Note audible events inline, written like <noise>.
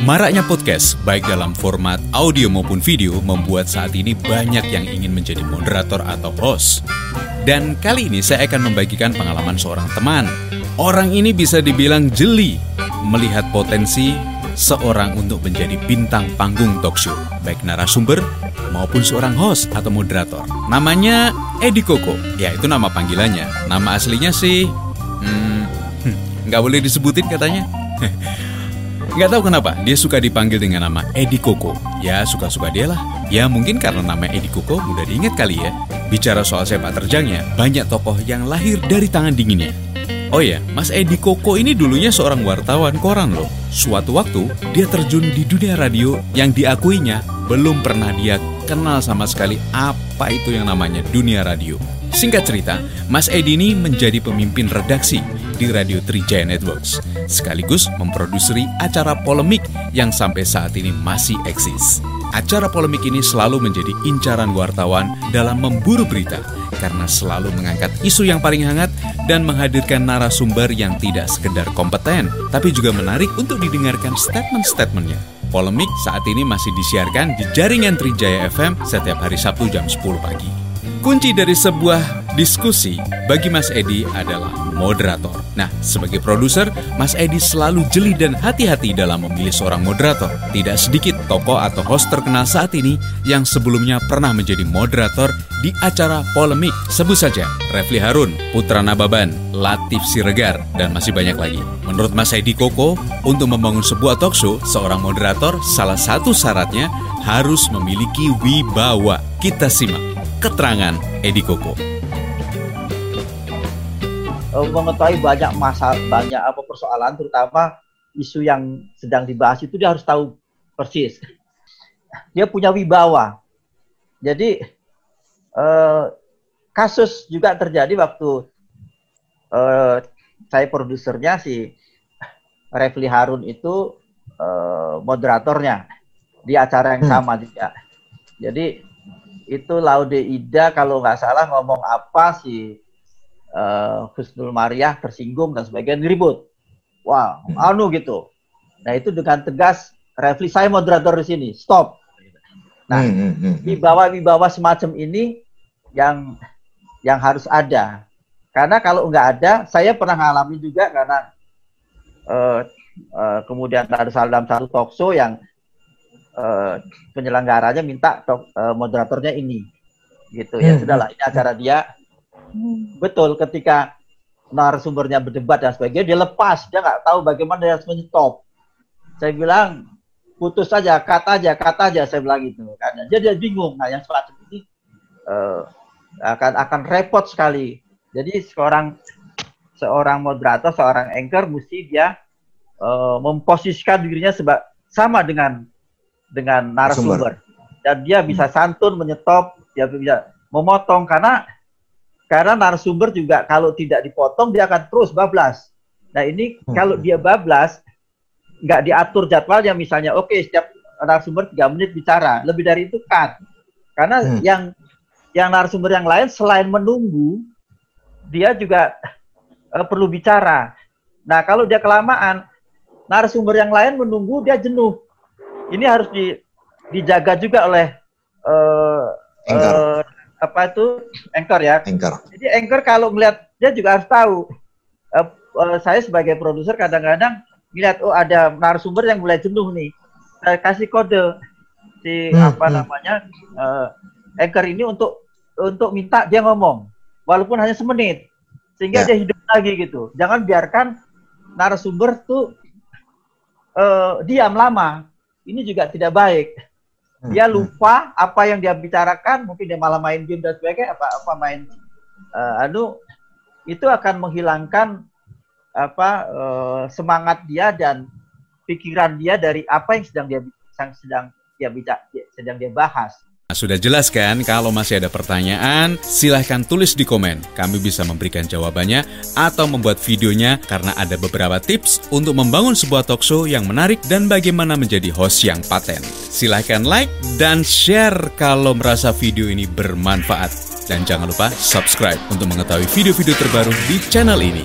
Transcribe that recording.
Maraknya podcast, baik dalam format audio maupun video, membuat saat ini banyak yang ingin menjadi moderator atau host. Dan kali ini saya akan membagikan pengalaman seorang teman. Orang ini bisa dibilang jeli melihat potensi seorang untuk menjadi bintang panggung talk show, baik narasumber maupun seorang host atau moderator. Namanya Edi Koko, ya itu nama panggilannya. Nama aslinya sih, hmm, nggak boleh disebutin katanya. <laughs> Nggak tahu kenapa, dia suka dipanggil dengan nama Edi Koko. Ya, suka-suka dia lah. Ya, mungkin karena nama Edi Koko mudah diingat kali ya. Bicara soal sepak terjangnya, banyak tokoh yang lahir dari tangan dinginnya. Oh ya, Mas Edi Koko ini dulunya seorang wartawan koran loh. Suatu waktu, dia terjun di dunia radio yang diakuinya belum pernah dia kenal sama sekali apa itu yang namanya dunia radio. Singkat cerita, Mas Edi ini menjadi pemimpin redaksi di Radio Trijaya Networks, sekaligus memproduksi acara polemik yang sampai saat ini masih eksis. Acara polemik ini selalu menjadi incaran wartawan dalam memburu berita karena selalu mengangkat isu yang paling hangat dan menghadirkan narasumber yang tidak sekedar kompeten, tapi juga menarik untuk didengarkan statement-statementnya. Polemik saat ini masih disiarkan di jaringan Trijaya FM setiap hari Sabtu jam 10 pagi. Kunci dari sebuah diskusi bagi Mas Edi adalah moderator. Nah, sebagai produser, Mas Edi selalu jeli dan hati-hati dalam memilih seorang moderator. Tidak sedikit tokoh atau host terkenal saat ini yang sebelumnya pernah menjadi moderator di acara polemik. Sebut saja Refli Harun, Putra Nababan, Latif Siregar, dan masih banyak lagi. Menurut Mas Edi Koko, untuk membangun sebuah talk show, seorang moderator salah satu syaratnya harus memiliki wibawa. Kita simak keterangan Edi Koko. Eh, mengetahui banyak masa banyak apa persoalan terutama isu yang sedang dibahas itu dia harus tahu persis. <laughs> Dia punya wibawa. Jadi eh, kasus juga terjadi waktu eh, saya produsernya si Refli Harun itu eh, moderatornya di acara yang sama juga. Jadi itu Laude Ida kalau nggak salah ngomong apa si uh, Husnul Mariah tersinggung dan sebagainya ribut. Wah, wow, anu gitu. Nah itu dengan tegas Refli saya moderator di sini, stop. Nah, hmm, hmm, hmm, wibawa-wibawa semacam ini yang yang harus ada. Karena kalau nggak ada, saya pernah ngalami juga karena uh, uh, kemudian ada dalam satu talk show yang uh, penyelenggaranya minta uh, moderatornya ini gitu ya hmm. sudahlah ini acara dia betul ketika narasumbernya berdebat dan sebagainya dia lepas. Dia nggak tahu bagaimana dia harus menyetop. Saya bilang putus saja kata aja kata aja saya bilang gitu karena dia dia bingung nah yang semacam ini uh, akan akan repot sekali. Jadi seorang seorang moderator seorang anchor mesti dia uh, memposisikan dirinya seba, sama dengan dengan narasumber. Dan dia bisa santun menyetop, dia bisa memotong. Karena karena narasumber juga kalau tidak dipotong dia akan terus bablas. Nah ini hmm. kalau dia bablas nggak diatur jadwalnya misalnya oke okay, setiap narasumber tiga menit bicara lebih dari itu kan karena hmm. yang yang narasumber yang lain selain menunggu dia juga uh, perlu bicara. Nah kalau dia kelamaan narasumber yang lain menunggu dia jenuh ini harus di, dijaga juga oleh uh, uh, apa itu anchor ya. Anchor. Jadi anchor kalau melihat dia juga harus tahu. Uh, uh, saya sebagai produser kadang-kadang melihat oh ada narasumber yang mulai jenuh nih. Saya kasih kode si hmm, apa hmm. namanya uh, anchor ini untuk untuk minta dia ngomong walaupun hanya semenit sehingga yeah. dia hidup lagi gitu. Jangan biarkan narasumber tuh uh, diam lama ini juga tidak baik. Hmm, dia hmm. lupa apa yang dia bicarakan, mungkin dia malah main game dan sebagainya, apa apa main uh, anu itu akan menghilangkan apa uh, semangat dia dan pikiran dia dari apa yang sedang dia sedang sedang dia bicara sedang dia bahas. Nah, sudah jelas kan? Kalau masih ada pertanyaan, silahkan tulis di komen. Kami bisa memberikan jawabannya atau membuat videonya karena ada beberapa tips untuk membangun sebuah talk show yang menarik dan bagaimana menjadi host yang paten. Silahkan like dan share kalau merasa video ini bermanfaat. Dan jangan lupa subscribe untuk mengetahui video-video terbaru di channel ini.